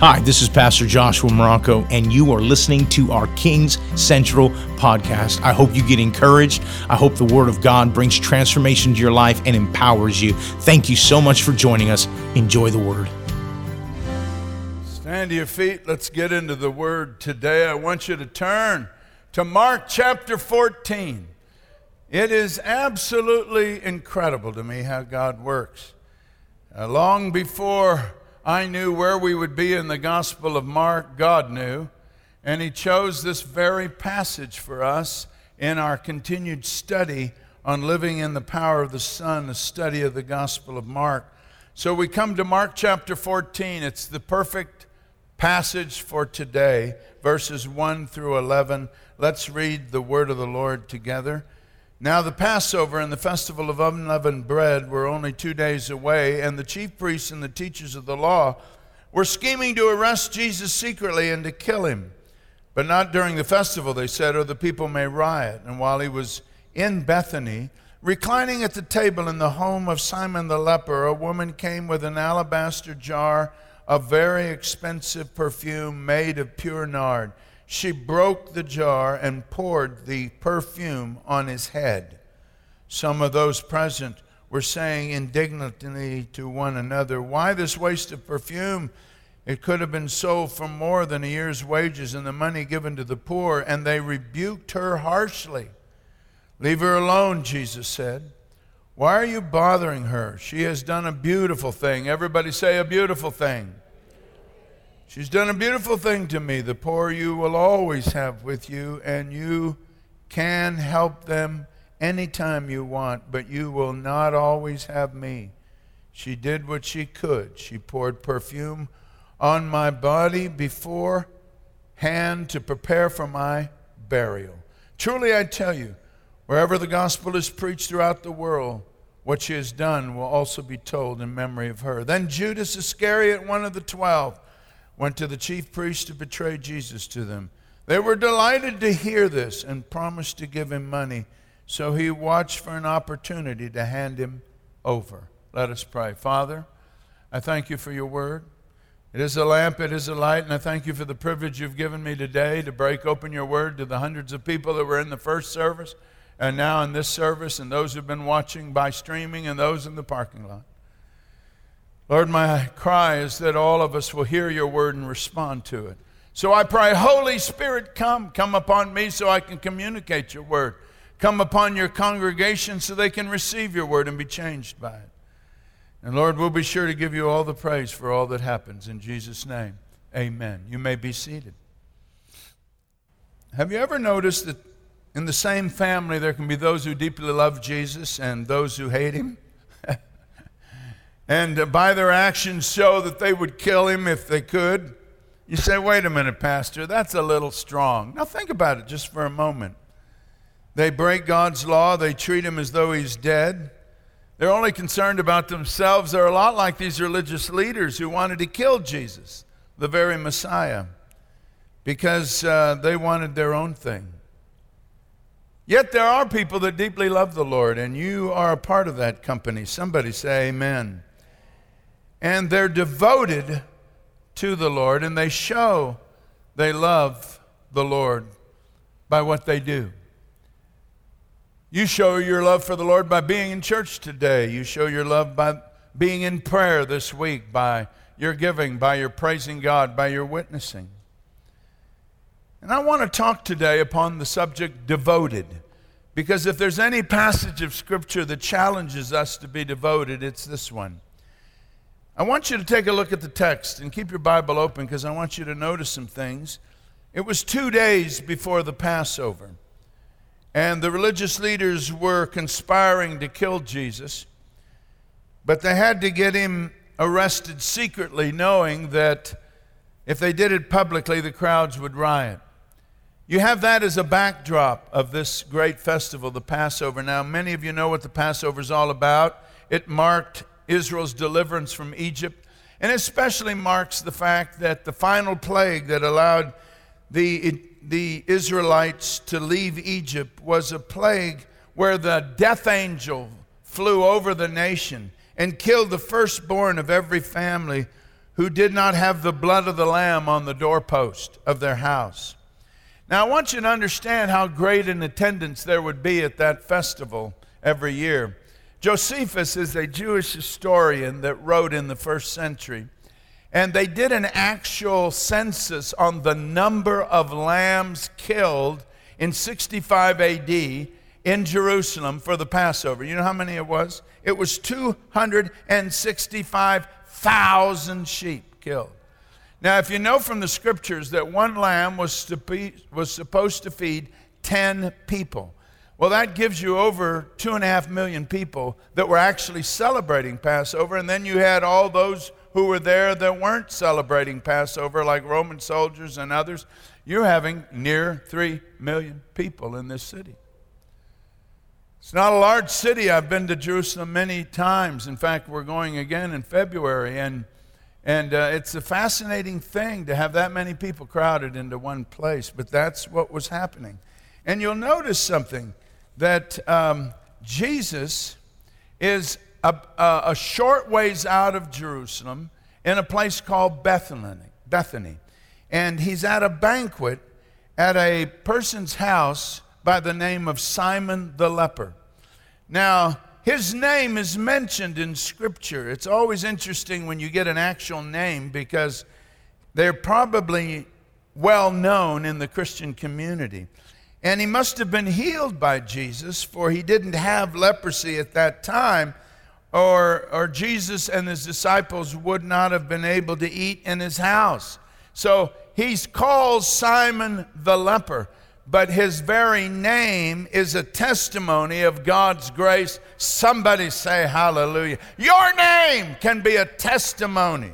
Hi, this is Pastor Joshua Marocco, and you are listening to our Kings Central podcast. I hope you get encouraged. I hope the Word of God brings transformation to your life and empowers you. Thank you so much for joining us. Enjoy the Word. Stand to your feet. Let's get into the Word today. I want you to turn to Mark chapter 14. It is absolutely incredible to me how God works. Uh, long before I knew where we would be in the Gospel of Mark, God knew, and He chose this very passage for us in our continued study on living in the power of the Son, a study of the Gospel of Mark. So we come to Mark chapter 14. It's the perfect passage for today, verses 1 through 11. Let's read the word of the Lord together. Now, the Passover and the festival of unleavened bread were only two days away, and the chief priests and the teachers of the law were scheming to arrest Jesus secretly and to kill him. But not during the festival, they said, or the people may riot. And while he was in Bethany, reclining at the table in the home of Simon the leper, a woman came with an alabaster jar of very expensive perfume made of pure nard she broke the jar and poured the perfume on his head. Some of those present were saying indignantly to one another, Why this waste of perfume? It could have been sold for more than a year's wages and the money given to the poor. And they rebuked her harshly. Leave her alone, Jesus said. Why are you bothering her? She has done a beautiful thing. Everybody say a beautiful thing. She's done a beautiful thing to me. The poor you will always have with you, and you can help them anytime you want, but you will not always have me. She did what she could. She poured perfume on my body before hand to prepare for my burial. Truly, I tell you, wherever the gospel is preached throughout the world, what she has done will also be told in memory of her. Then Judas Iscariot, one of the twelve, went to the chief priests to betray Jesus to them. They were delighted to hear this and promised to give him money. So he watched for an opportunity to hand him over. Let us pray. Father, I thank you for your word. It is a lamp, it is a light, and I thank you for the privilege you've given me today to break open your word to the hundreds of people that were in the first service and now in this service, and those who've been watching by streaming, and those in the parking lot. Lord, my cry is that all of us will hear your word and respond to it. So I pray, Holy Spirit, come. Come upon me so I can communicate your word. Come upon your congregation so they can receive your word and be changed by it. And Lord, we'll be sure to give you all the praise for all that happens. In Jesus' name, amen. You may be seated. Have you ever noticed that in the same family there can be those who deeply love Jesus and those who hate him? And by their actions show that they would kill him if they could. You say, wait a minute, Pastor, that's a little strong. Now think about it just for a moment. They break God's law, they treat him as though he's dead. They're only concerned about themselves. They're a lot like these religious leaders who wanted to kill Jesus, the very Messiah, because uh, they wanted their own thing. Yet there are people that deeply love the Lord, and you are a part of that company. Somebody say, Amen and they're devoted to the Lord, and they show they love the Lord by what they do. You show your love for the Lord by being in church today. You show your love by being in prayer this week, by your giving, by your praising God, by your witnessing. And I want to talk today upon the subject devoted. Because if there's any passage of Scripture that challenges us to be devoted, it's this one. I want you to take a look at the text and keep your Bible open because I want you to notice some things. It was two days before the Passover, and the religious leaders were conspiring to kill Jesus, but they had to get him arrested secretly, knowing that if they did it publicly, the crowds would riot. You have that as a backdrop of this great festival, the Passover. Now, many of you know what the Passover is all about. It marked Israel's deliverance from Egypt, and especially marks the fact that the final plague that allowed the, the Israelites to leave Egypt was a plague where the death angel flew over the nation and killed the firstborn of every family who did not have the blood of the Lamb on the doorpost of their house. Now, I want you to understand how great an attendance there would be at that festival every year. Josephus is a Jewish historian that wrote in the first century, and they did an actual census on the number of lambs killed in 65 AD in Jerusalem for the Passover. You know how many it was? It was 265,000 sheep killed. Now, if you know from the scriptures that one lamb was, to be, was supposed to feed 10 people, well, that gives you over two and a half million people that were actually celebrating Passover. And then you had all those who were there that weren't celebrating Passover, like Roman soldiers and others. You're having near three million people in this city. It's not a large city. I've been to Jerusalem many times. In fact, we're going again in February. And, and uh, it's a fascinating thing to have that many people crowded into one place. But that's what was happening. And you'll notice something that um, Jesus is a, a, a, short ways out of Jerusalem in a place called Bethany, Bethany. And he's at a banquet at a person's house by the name of Simon the leper. Now, his name is mentioned in Scripture. It's always interesting when you get an actual name because they're probably well known in the Christian community. And he must have been healed by Jesus, for he didn't have leprosy at that time, or, or Jesus and his disciples would not have been able to eat in his house. So he's called Simon the leper, but his very name is a testimony of God's grace. Somebody say hallelujah. Your name can be a testimony.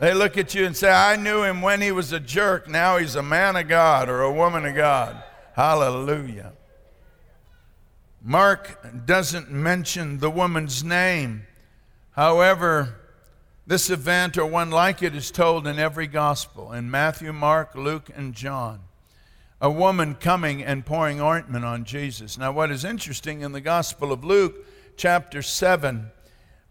They look at you and say, I knew him when he was a jerk, now he's a man of God or a woman of God. Hallelujah. Mark doesn't mention the woman's name. However, this event or one like it is told in every gospel in Matthew, Mark, Luke, and John. A woman coming and pouring ointment on Jesus. Now, what is interesting in the Gospel of Luke, chapter 7,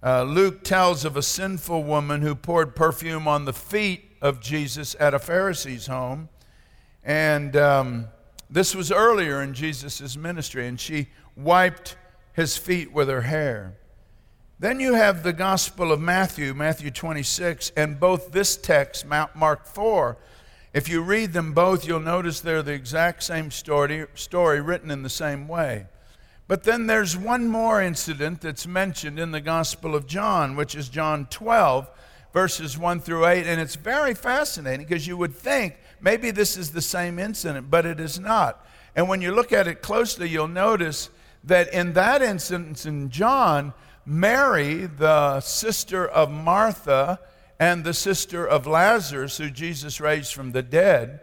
uh, Luke tells of a sinful woman who poured perfume on the feet of Jesus at a Pharisee's home. And. Um, this was earlier in Jesus' ministry, and she wiped his feet with her hair. Then you have the Gospel of Matthew, Matthew 26, and both this text, Mark 4. If you read them both, you'll notice they're the exact same story, story written in the same way. But then there's one more incident that's mentioned in the Gospel of John, which is John 12, verses 1 through 8. And it's very fascinating because you would think maybe this is the same incident, but it is not. And when you look at it closely, you'll notice that in that instance in John, Mary, the sister of Martha and the sister of Lazarus, who Jesus raised from the dead,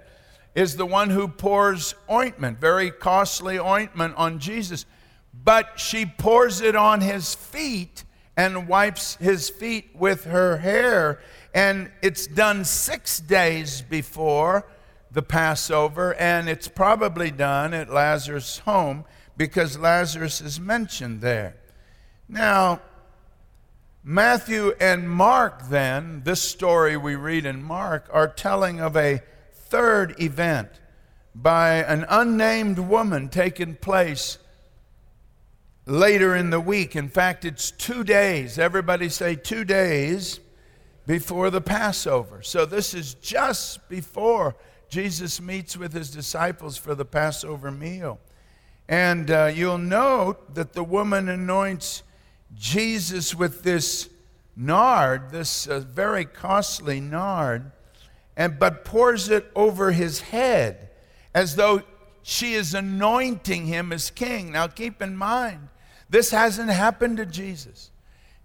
is the one who pours ointment, very costly ointment on Jesus. But she pours it on his feet and wipes his feet with her hair. And it's done six days before the Passover, and it's probably done at Lazarus' home because Lazarus is mentioned there. Now, Matthew and Mark, then, this story we read in Mark, are telling of a third event by an unnamed woman taking place later in the week. In fact, it's two days. Everybody say two days before the Passover. So this is just before Jesus meets with his disciples for the Passover meal. And uh, you'll note that the woman anoints Jesus with this nard, this uh, very costly nard, and, but pours it over his head as though she is anointing him as king. Now keep in mind, this hasn't happened to Jesus.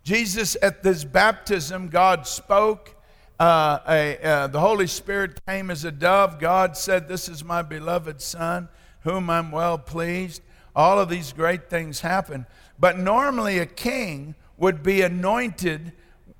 Jesus, at this baptism, God spoke. Uh, a, uh, the Holy Spirit came as a dove. God said, This is my beloved Son, whom I'm well pleased. All of these great things happen. But normally, a king would be anointed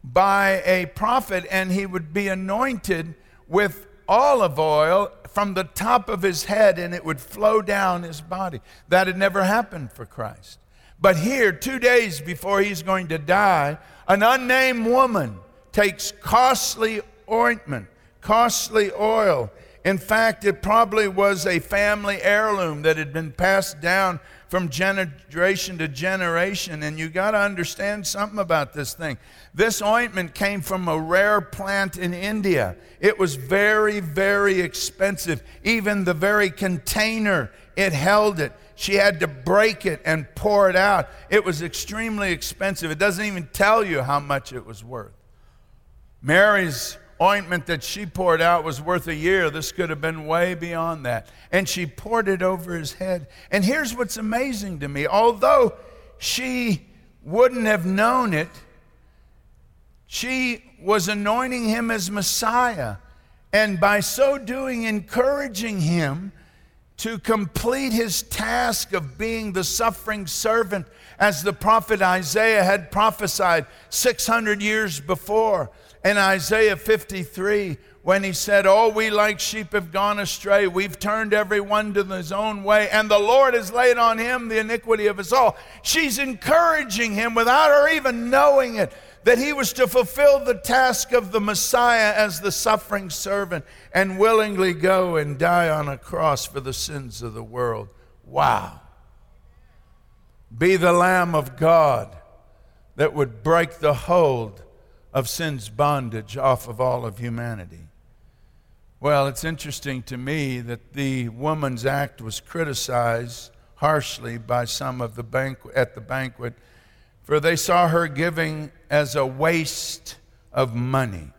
by a prophet, and he would be anointed with olive oil from the top of his head, and it would flow down his body. That had never happened for Christ. But here, two days before he's going to die, an unnamed woman takes costly ointment, costly oil. In fact, it probably was a family heirloom that had been passed down from generation to generation. And you got to understand something about this thing. This ointment came from a rare plant in India. It was very, very expensive. Even the very container it held it, she had to break it and pour it out. It was extremely expensive. It doesn't even tell you how much it was worth. Mary's ointment that she poured out was worth a year. This could have been way beyond that. And she poured it over his head. And here's what's amazing to me although she wouldn't have known it, she was anointing him as Messiah. And by so doing, encouraging him to complete his task of being the suffering servant as the prophet Isaiah had prophesied 600 years before in Isaiah 53 when he said, Oh, we like sheep have gone astray. We've turned everyone to his own way, and the Lord has laid on him the iniquity of us all. She's encouraging him without her even knowing it that he was to fulfill the task of the Messiah as the suffering servant and willingly go and die on a cross for the sins of the world. Wow. Be the Lamb of God that would break the hold of sin's bondage off of all of humanity. Well, it's interesting to me that the woman's act was criticized harshly by some of the banquet at the banquet, for they saw her giving as a waste of money.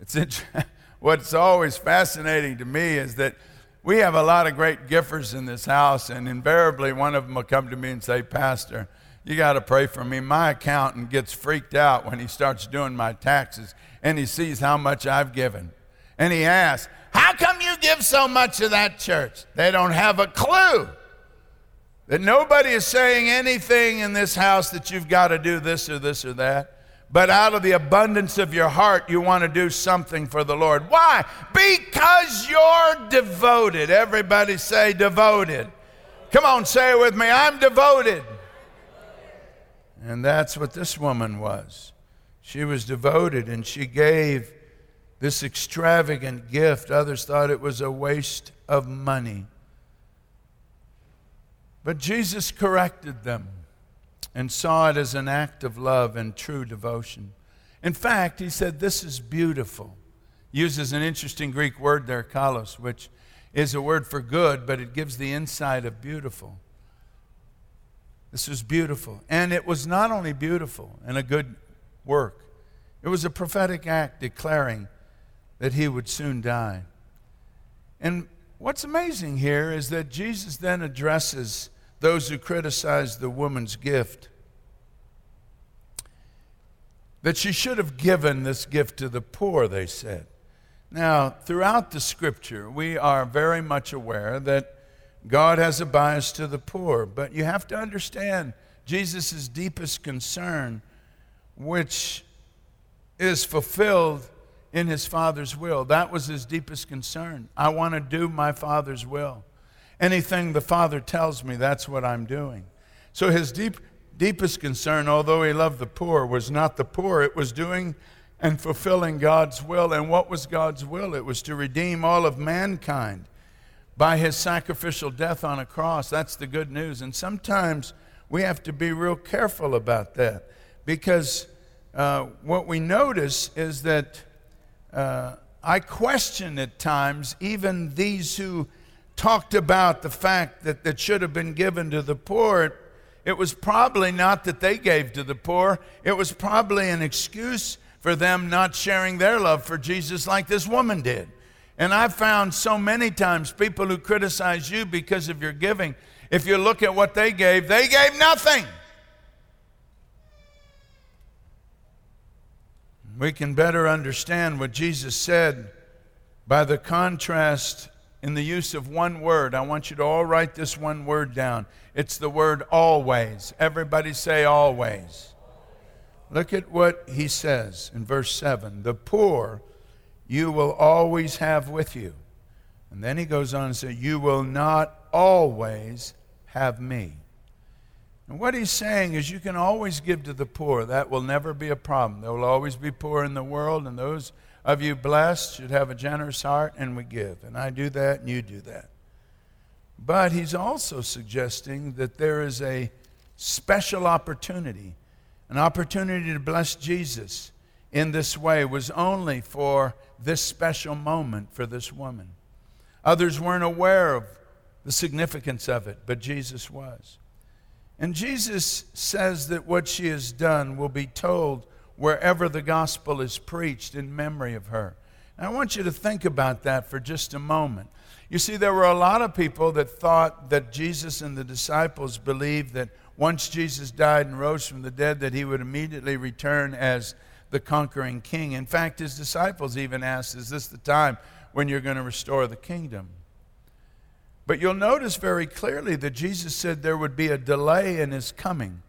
It's what's always fascinating to me is that we have a lot of great givers in this house, and invariably one of them will come to me and say, Pastor, you got to pray for me. My accountant gets freaked out when he starts doing my taxes and he sees how much I've given. And he asks, How come you give so much to that church? They don't have a clue that nobody is saying anything in this house that you've got to do this or this or that. But out of the abundance of your heart, you want to do something for the Lord. Why? Because you're devoted. Everybody say devoted. Come on, say it with me. I'm devoted. And that's what this woman was. She was devoted and she gave this extravagant gift. Others thought it was a waste of money. But Jesus corrected them and saw it as an act of love and true devotion. In fact, he said, This is beautiful. Uses an interesting Greek word there, kalos, which is a word for good, but it gives the insight of beautiful. This was beautiful. And it was not only beautiful and a good work, it was a prophetic act declaring that he would soon die. And what's amazing here is that Jesus then addresses those who criticize the woman's gift that she should have given this gift to the poor, they said. Now, throughout the scripture, we are very much aware that God has a bias to the poor, but you have to understand Jesus' deepest concern, which is fulfilled in his Father's will. That was his deepest concern. I want to do my Father's will. Anything the Father tells me, that's what I'm doing. So his deep, deepest concern, although he loved the poor, was not the poor, it was doing and fulfilling God's will. And what was God's will? It was to redeem all of mankind by his sacrificial death on a cross. That's the good news. And sometimes we have to be real careful about that because uh, what we notice is that uh, I question at times even these who talked about the fact that that should have been given to the poor. It was probably not that they gave to the poor, it was probably an excuse for them not sharing their love for Jesus like this woman did. And I've found so many times people who criticize you because of your giving, if you look at what they gave, they gave nothing. We can better understand what Jesus said by the contrast in the use of one word. I want you to all write this one word down. It's the word always. Everybody say always. Look at what he says in verse 7 The poor you will always have with you. And then he goes on and says, You will not always have me. And what he's saying is you can always give to the poor. That will never be a problem. There will always be poor in the world, and those of you blessed should have a generous heart, and we give. And I do that, and you do that. But he's also suggesting that there is a special opportunity, an opportunity to bless Jesus in this way was only for this special moment for this woman. Others weren't aware of the significance of it, but Jesus was. And Jesus says that what she has done will be told wherever the gospel is preached in memory of her. And I want you to think about that for just a moment. You see, there were a lot of people that thought that Jesus and the disciples believed that once Jesus died and rose from the dead, that he would immediately return as the conquering king. In fact, his disciples even asked, Is this the time when you're going to restore the kingdom? But you'll notice very clearly that Jesus said there would be a delay in his coming.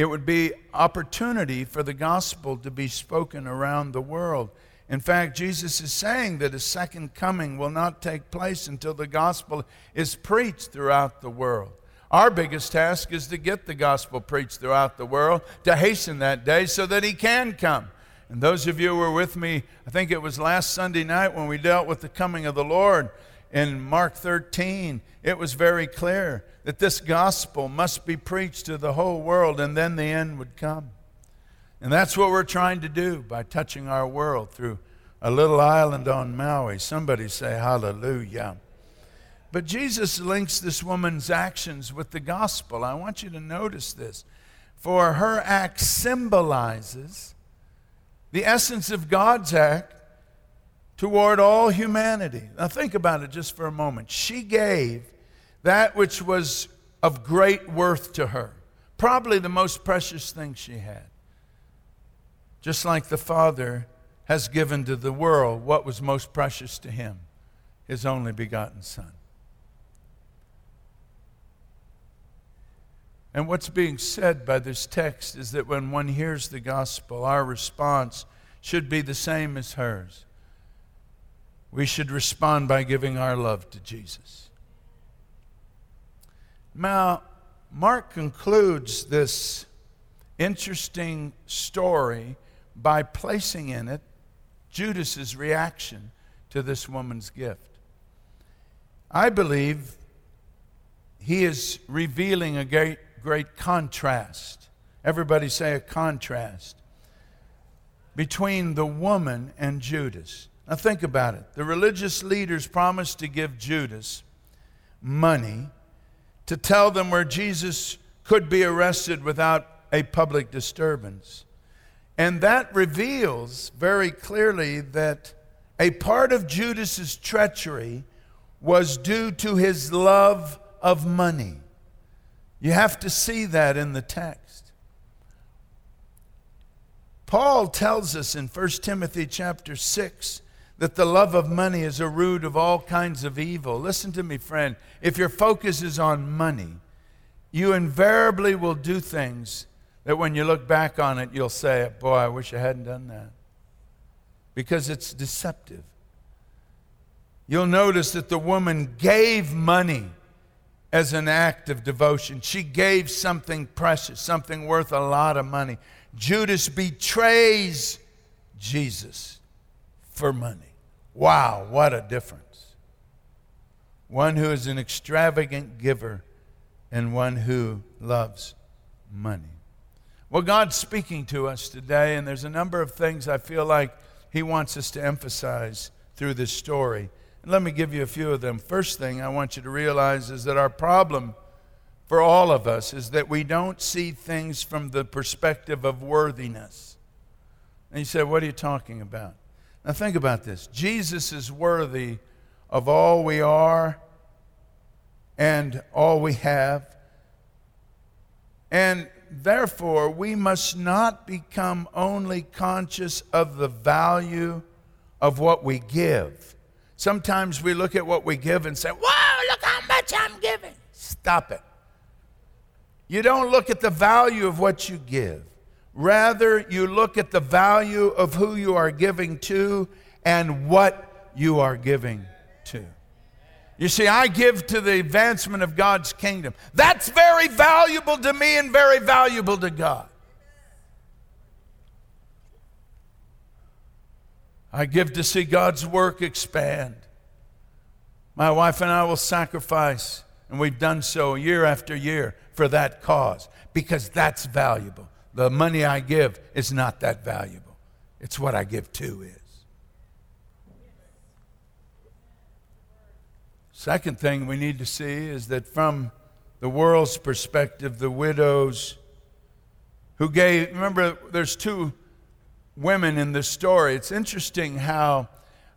It would be opportunity for the gospel to be spoken around the world. In fact, Jesus is saying that his second coming will not take place until the gospel is preached throughout the world. Our biggest task is to get the gospel preached throughout the world, to hasten that day so that he can come. And those of you who were with me, I think it was last Sunday night when we dealt with the coming of the Lord, in Mark 13, it was very clear that this gospel must be preached to the whole world and then the end would come. And that's what we're trying to do by touching our world through a little island on Maui. Somebody say hallelujah. But Jesus links this woman's actions with the gospel. I want you to notice this. For her act symbolizes the essence of God's act toward all humanity. Now, think about it just for a moment. She gave that which was of great worth to her, probably the most precious thing she had. Just like the Father has given to the world what was most precious to him his only begotten Son. And what's being said by this text is that when one hears the gospel, our response should be the same as hers we should respond by giving our love to Jesus. Now, Mark concludes this interesting story by placing in it Judas's reaction to this woman's gift. I believe he is revealing a great, great contrast. Everybody say a contrast between the woman and Judas. Now, think about it. The religious leaders promised to give Judas money to tell them where Jesus could be arrested without a public disturbance. And that reveals very clearly that a part of Judas's treachery was due to his love of money. You have to see that in the text. Paul tells us in 1 Timothy chapter 6 that the love of money is a root of all kinds of evil. Listen to me, friend. If your focus is on money, you invariably will do things that when you look back on it, you'll say, Boy, I wish I hadn't done that. Because it's deceptive. You'll notice that the woman gave money as an act of devotion. She gave something precious, something worth a lot of money. Judas betrays Jesus for money. Wow, what a difference. One who is an extravagant giver and one who loves money. Well, God's speaking to us today, and there's a number of things I feel like He wants us to emphasize through this story. Let me give you a few of them. First thing I want you to realize is that our problem for all of us is that we don't see things from the perspective of worthiness. And you say, What are you talking about? Now, think about this Jesus is worthy of all we are and all we have. And therefore, we must not become only conscious of the value of what we give. Sometimes we look at what we give and say, Wow, look how much I'm giving. Stop it. You don't look at the value of what you give. Rather, you look at the value of who you are giving to and what you are giving to. You see, I give to the advancement of God's kingdom. That's very valuable to me and very valuable to God. I give to see God's work expand. My wife and I will sacrifice, and we've done so year after year for that cause because that's valuable. The money I give is not that valuable, it's what I give to is. Second thing we need to see is that from the world's perspective, the widows who gave, remember, there's two women in this story. It's interesting how,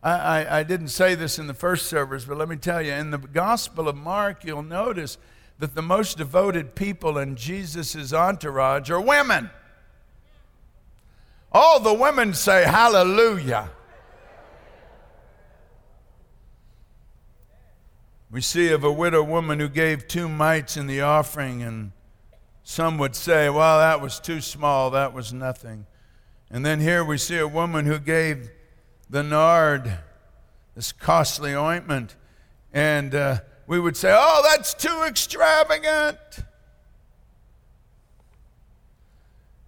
I, I, didn't say this in the first service, but let me tell you, in the Gospel of Mark, you'll notice that the most devoted people in Jesus' entourage are women. All the women say hallelujah. We see of a widow woman who gave two mites in the offering, and some would say, well, that was too small, that was nothing. And then here we see a woman who gave the nard, this costly ointment, and uh, we would say, oh, that's too extravagant.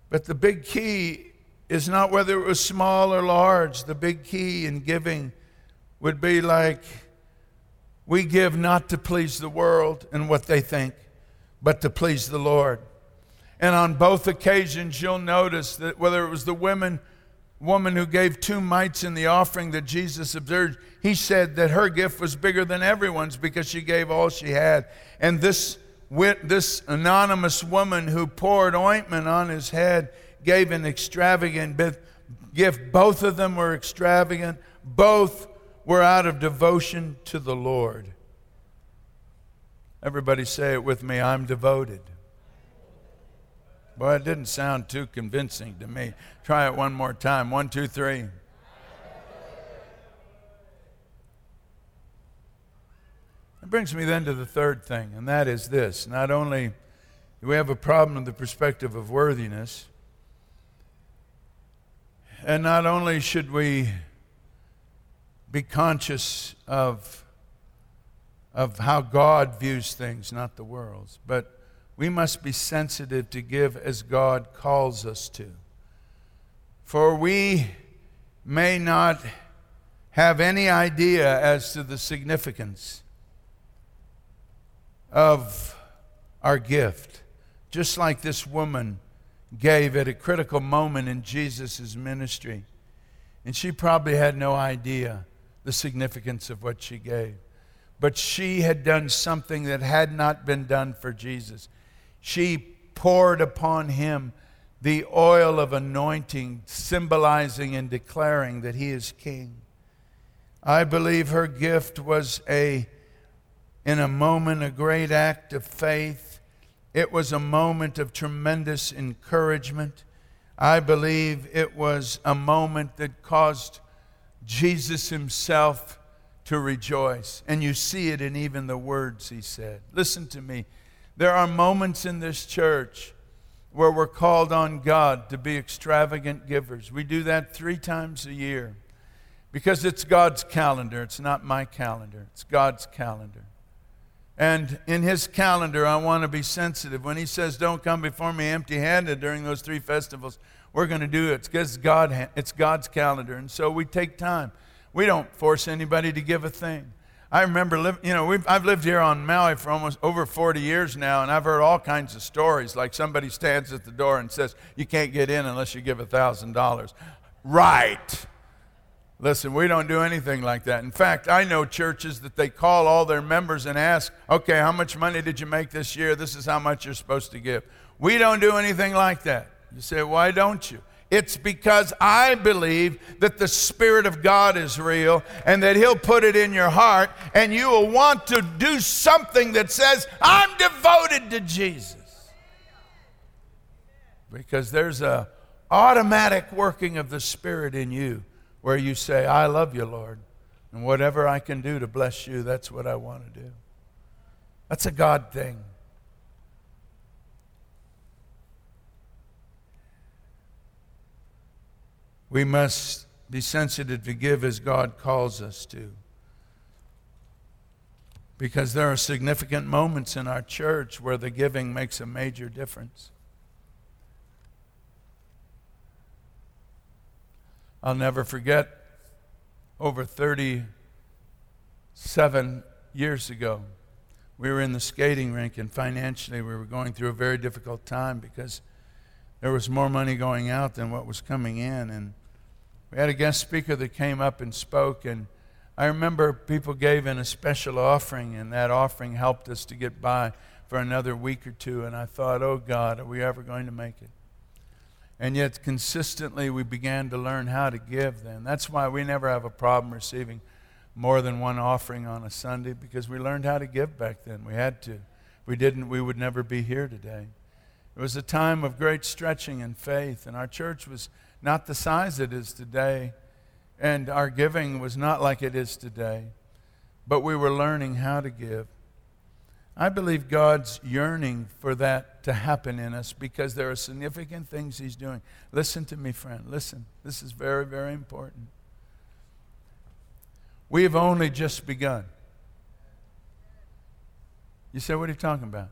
But the big key is not whether it was small or large. The big key in giving would be like, we give not to please the world and what they think, but to please the Lord. And on both occasions, you'll notice that whether it was the women, woman who gave two mites in the offering that Jesus observed, he said that her gift was bigger than everyone's because she gave all she had. And this, this anonymous woman who poured ointment on his head gave an extravagant gift. Both of them were extravagant. Both we're out of devotion to the Lord. Everybody say it with me I'm devoted. Boy, it didn't sound too convincing to me. Try it one more time. One, two, three. It brings me then to the third thing, and that is this. Not only do we have a problem in the perspective of worthiness, and not only should we be conscious of, of how God views things, not the world's. But we must be sensitive to give as God calls us to. For we may not have any idea as to the significance of our gift, just like this woman gave at a critical moment in Jesus' ministry. And she probably had no idea the significance of what she gave. But she had done something that had not been done for Jesus. She poured upon him the oil of anointing, symbolizing and declaring that he is king. I believe her gift was a, in a moment, a great act of faith. It was a moment of tremendous encouragement. I believe it was a moment that caused Jesus himself to rejoice. And you see it in even the words he said. Listen to me. There are moments in this church where we're called on God to be extravagant givers. We do that three times a year because it's God's calendar. It's not my calendar, it's God's calendar. And in his calendar, I want to be sensitive. When he says, Don't come before me empty handed during those three festivals, we're going to do it. Because God, it's God's calendar. And so we take time. We don't force anybody to give a thing. I remember, live, you know, I've lived here on Maui for almost over 40 years now, and I've heard all kinds of stories. Like somebody stands at the door and says, You can't get in unless you give $1,000. Right. Listen, we don't do anything like that. In fact, I know churches that they call all their members and ask, Okay, how much money did you make this year? This is how much you're supposed to give. We don't do anything like that. You say, why don't you? It's because I believe that the Spirit of God is real and that He'll put it in your heart, and you will want to do something that says, I'm devoted to Jesus. Because there's a automatic working of the Spirit in you where you say, I love you, Lord, and whatever I can do to bless you, that's what I want to do. That's a God thing. We must be sensitive to give as God calls us to. because there are significant moments in our church where the giving makes a major difference. I'll never forget over 37 years ago, we were in the skating rink, and financially, we were going through a very difficult time because there was more money going out than what was coming in. And we had a guest speaker that came up and spoke, and I remember people gave in a special offering, and that offering helped us to get by for another week or two. And I thought, oh God, are we ever going to make it? And yet, consistently, we began to learn how to give then. That's why we never have a problem receiving more than one offering on a Sunday because we learned how to give back then. We had to. If we didn't, we would never be here today. It was a time of great stretching and faith, and our church was not the size it is today, and our giving was not like it is today, but we were learning how to give. I believe God's yearning for that to happen in us because there are significant things He's doing. Listen to me, friend. Listen. This is very, very important. We have only just begun. You say, What are you talking about?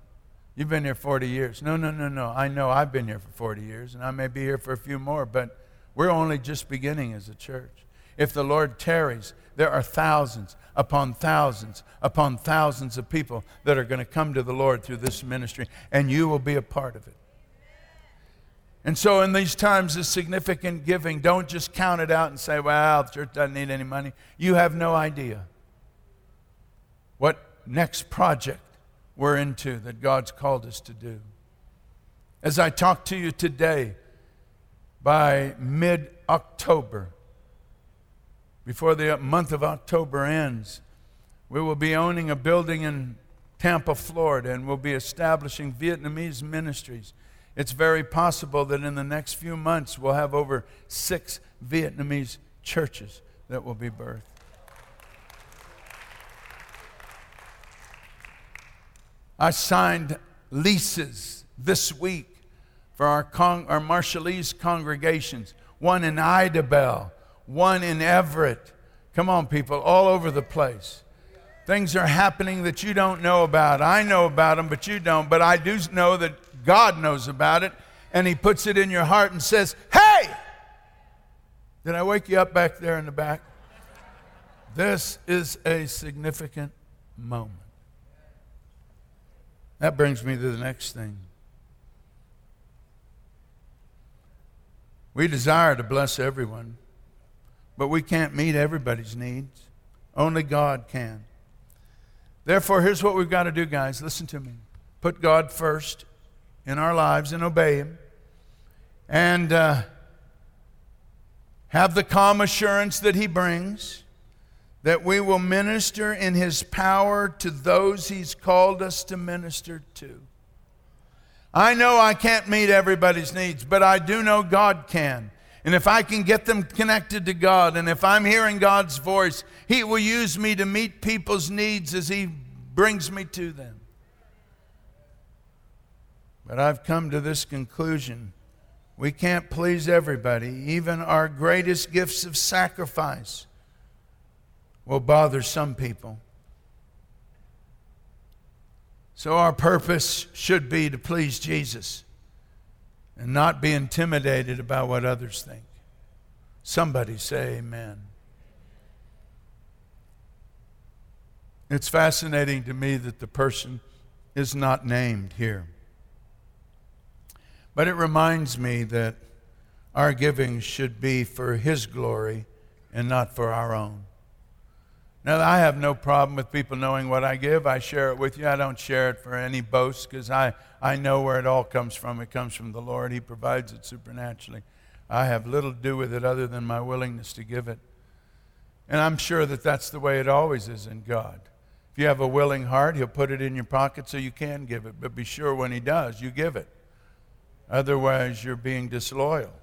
You've been here 40 years. No, no, no, no. I know I've been here for 40 years, and I may be here for a few more, but we're only just beginning as a church. If the Lord tarries, there are thousands upon thousands upon thousands of people that are going to come to the Lord through this ministry, and you will be a part of it. And so, in these times of significant giving, don't just count it out and say, well, the church doesn't need any money. You have no idea what next project we're into that God's called us to do. As I talk to you today, by mid October, before the month of October ends, we will be owning a building in Tampa, Florida, and we'll be establishing Vietnamese ministries. It's very possible that in the next few months we'll have over six Vietnamese churches that will be birthed. I signed leases this week for our, con- our Marshallese congregations, one in Idabel, one in Everett. Come on, people, all over the place. Things are happening that you don't know about. I know about them, but you don't. But I do know that God knows about it, and He puts it in your heart and says, Hey! Did I wake you up back there in the back? This is a significant moment. That brings me to the next thing. We desire to bless everyone, but we can't meet everybody's needs. Only God can. Therefore, here's what we've got to do, guys. Listen to me. Put God first in our lives and obey Him. And uh, have the calm assurance that He brings that we will minister in His power to those He's called us to minister to. I know I can't meet everybody's needs, but I do know God can. And if I can get them connected to God, and if I'm hearing God's voice, He will use me to meet people's needs as He brings me to them. But I've come to this conclusion we can't please everybody, even our greatest gifts of sacrifice will bother some people. So, our purpose should be to please Jesus and not be intimidated about what others think. Somebody say amen. It's fascinating to me that the person is not named here. But it reminds me that our giving should be for His glory and not for our own. Now, I have no problem with people knowing what I give. I share it with you. I don't share it for any boast because I, I know where it all comes from. It comes from the Lord, He provides it supernaturally. I have little to do with it other than my willingness to give it. And I'm sure that that's the way it always is in God. If you have a willing heart, He'll put it in your pocket so you can give it. But be sure when He does, you give it. Otherwise, you're being disloyal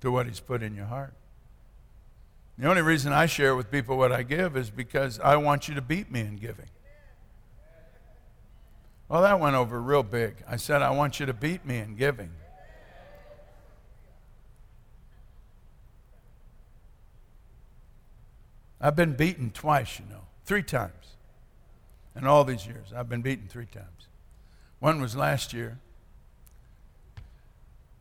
to what He's put in your heart. The only reason I share with people what I give is because I want you to beat me in giving. Well, that went over real big. I said, I want you to beat me in giving. I've been beaten twice, you know, three times. In all these years, I've been beaten three times. One was last year.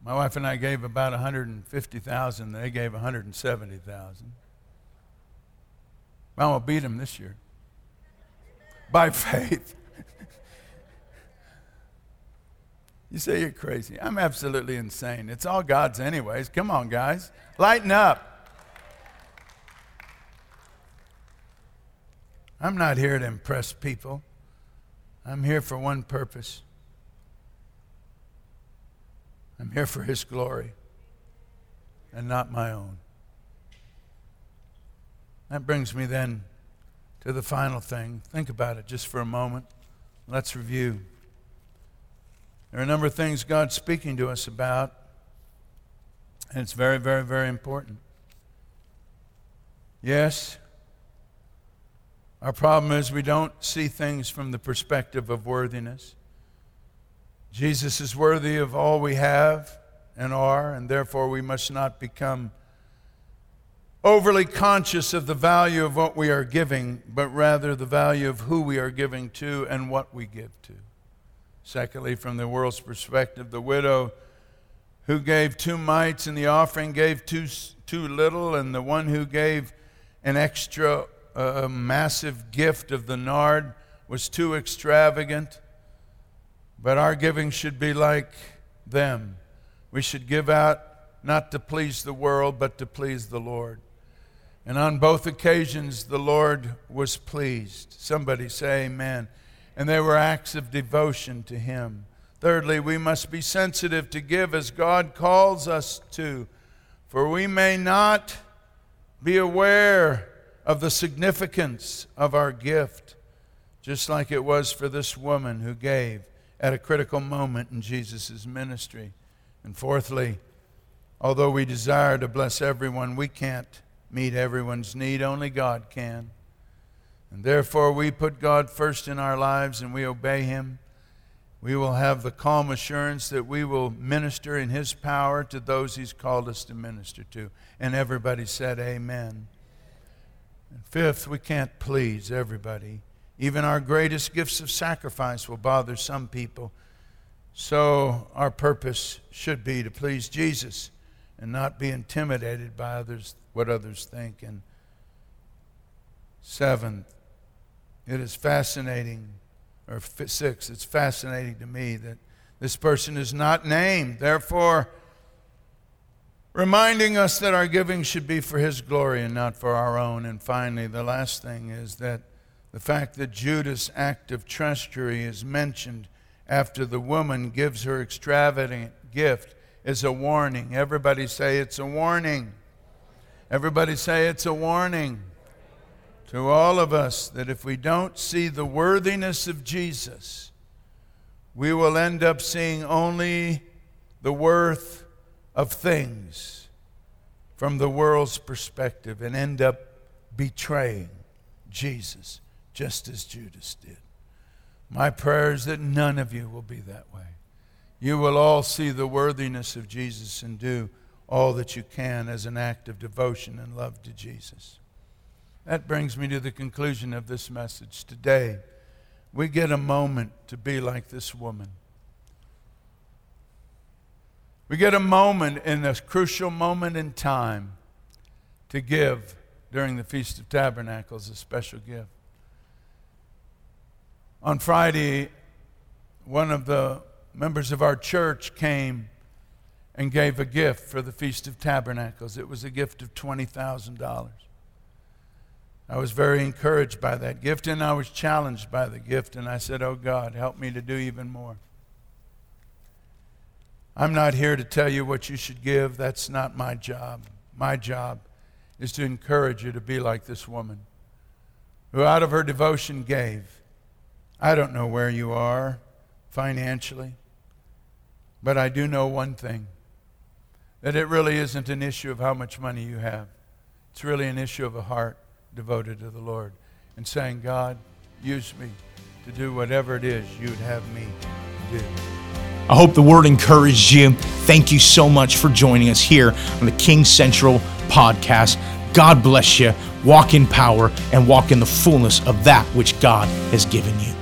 My wife and I gave about 150,000. They gave 170,000. I'm beat them this year by faith. you say you're crazy. I'm absolutely insane. It's all God's, anyways. Come on, guys. Lighten up. I'm not here to impress people. I'm here for one purpose. I'm here for His glory and not my own. That brings me then to the final thing. Think about it just for a moment. Let's review. There are a number of things God's speaking to us about, and it's very, very, very important. Yes, our problem is we don't see things from the perspective of worthiness. Jesus is worthy of all we have and are, and therefore we must not become overly conscious of the value of what we are giving, but rather the value of who we are giving to and what we give to. Secondly, from the world's perspective, the widow who gave two mites in the offering gave too, too little, and the one who gave an extra uh, massive gift of the nard was too extravagant. But our giving should be like them. We should give out not to please the world, but to please the Lord. And on both occasions, the Lord was pleased. Somebody say amen. And they were acts of devotion to Him. Thirdly, we must be sensitive to give as God calls us to, for we may not be aware of the significance of our gift, just like it was for this woman who gave at a critical moment in Jesus' ministry. And fourthly, although we desire to bless everyone, we can't meet everyone's need. Only God can. And therefore, we put God first in our lives and we obey Him. We will have the calm assurance that we will minister in His power to those He's called us to minister to. And everybody said, Amen. And fifth, we can't please everybody. Even our greatest gifts of sacrifice will bother some people. So, our purpose should be to please Jesus and not be intimidated by others what others think. And seventh, it is fascinating, or six, it's fascinating to me that this person is not named. Therefore, reminding us that our giving should be for His glory and not for our own. And finally, the last thing is that the fact that Judas' act of treachery is mentioned after the woman gives her extravagant gift is a warning. Everybody say it's a warning. Everybody say it's a warning to all of us that if we don't see the worthiness of Jesus, we will end up seeing only the worth of things from the world's perspective and end up betraying Jesus just as Judas did. My prayer is that none of you will be that way. You will all see the worthiness of Jesus and do all that you can as an act of devotion and love to Jesus. That brings me to the conclusion of this message. Today, we get a moment to be like this woman. We get a moment in this crucial moment in time to give during the Feast of Tabernacles a special gift. On Friday, one of the members of our church came and gave a gift for the Feast of Tabernacles. It was a gift of $20,000. I was very encouraged by that gift and I was challenged by the gift, and I said, Oh God, help me to do even more. I'm not here to tell you what you should give. That's not my job. My job is to encourage you to be like this woman who, out of her devotion, gave. I don't know where you are financially, but I do know one thing that it really isn't an issue of how much money you have. It's really an issue of a heart devoted to the Lord and saying, God, use me to do whatever it is you'd have me do. I hope the word encouraged you. Thank you so much for joining us here on the King Central podcast. God bless you. Walk in power and walk in the fullness of that which God has given you.